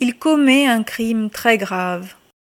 il commet un crime très grave.